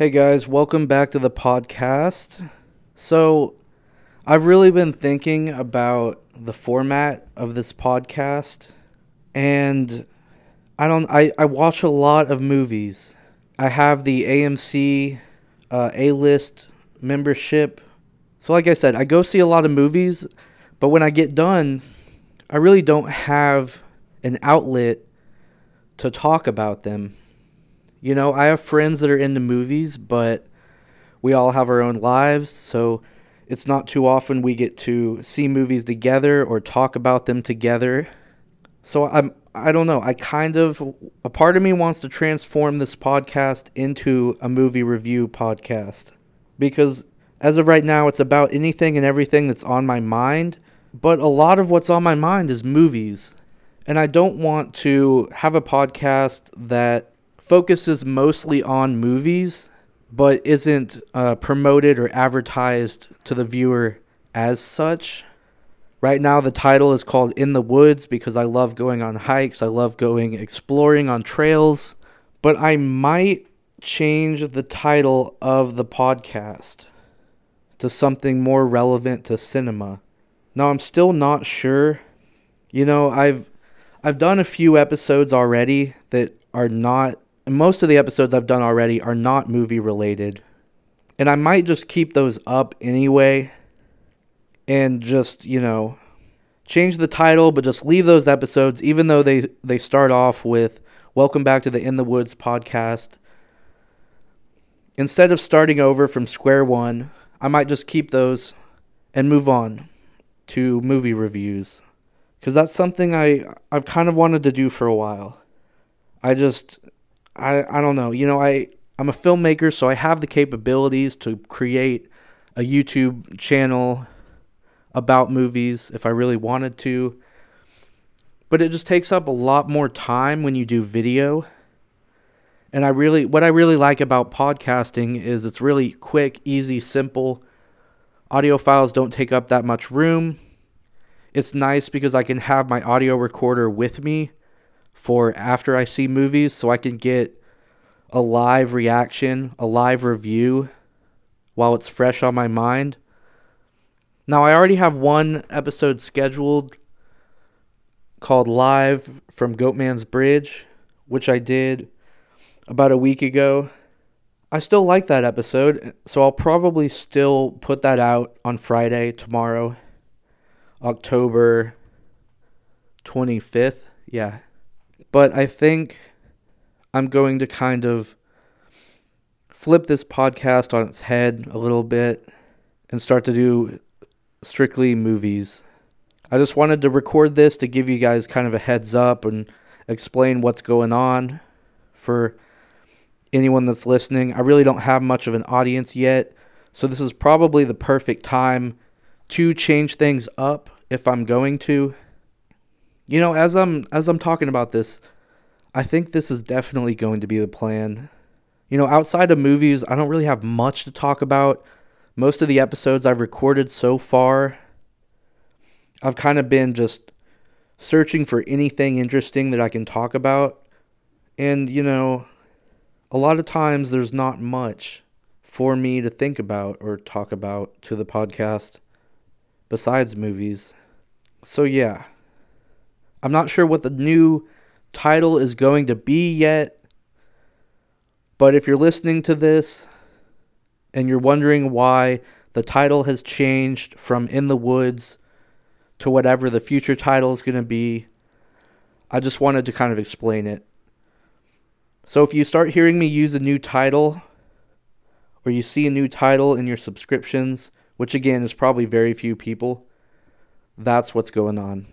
Hey guys, welcome back to the podcast. So, I've really been thinking about the format of this podcast, and I don't. I, I watch a lot of movies. I have the AMC uh, A list membership. So, like I said, I go see a lot of movies, but when I get done, I really don't have an outlet to talk about them. You know, I have friends that are into movies, but we all have our own lives, so it's not too often we get to see movies together or talk about them together. So I'm I don't know. I kind of a part of me wants to transform this podcast into a movie review podcast because as of right now it's about anything and everything that's on my mind, but a lot of what's on my mind is movies. And I don't want to have a podcast that focuses mostly on movies but isn't uh, promoted or advertised to the viewer as such. Right now, the title is called In the Woods because I love going on hikes, I love going exploring on trails, but I might change the title of the podcast to something more relevant to cinema. Now, I'm still not sure. You know, I've I've done a few episodes already that are not most of the episodes I've done already are not movie related. And I might just keep those up anyway and just, you know, change the title but just leave those episodes even though they they start off with welcome back to the In the Woods podcast. Instead of starting over from square one, I might just keep those and move on to movie reviews cuz that's something I I've kind of wanted to do for a while. I just I, I don't know. You know, I, I'm a filmmaker, so I have the capabilities to create a YouTube channel about movies if I really wanted to. But it just takes up a lot more time when you do video. And I really what I really like about podcasting is it's really quick, easy, simple. Audio files don't take up that much room. It's nice because I can have my audio recorder with me for after I see movies so I can get a live reaction, a live review while it's fresh on my mind. Now, I already have one episode scheduled called Live from Goatman's Bridge, which I did about a week ago. I still like that episode, so I'll probably still put that out on Friday, tomorrow, October 25th. Yeah, but I think I'm going to kind of flip this podcast on its head a little bit and start to do strictly movies. I just wanted to record this to give you guys kind of a heads up and explain what's going on for anyone that's listening. I really don't have much of an audience yet, so this is probably the perfect time to change things up if I'm going to. You know, as I'm as I'm talking about this, I think this is definitely going to be the plan. You know, outside of movies, I don't really have much to talk about. Most of the episodes I've recorded so far, I've kind of been just searching for anything interesting that I can talk about. And, you know, a lot of times there's not much for me to think about or talk about to the podcast besides movies. So, yeah. I'm not sure what the new title is going to be yet. But if you're listening to this and you're wondering why the title has changed from In the Woods to whatever the future title is going to be, I just wanted to kind of explain it. So if you start hearing me use a new title, or you see a new title in your subscriptions, which again is probably very few people, that's what's going on.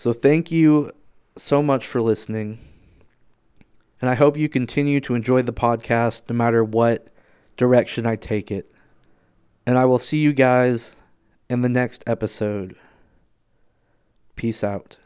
So thank you so much for listening. And I hope you continue to enjoy the podcast no matter what direction I take it. And I will see you guys in the next episode. Peace out.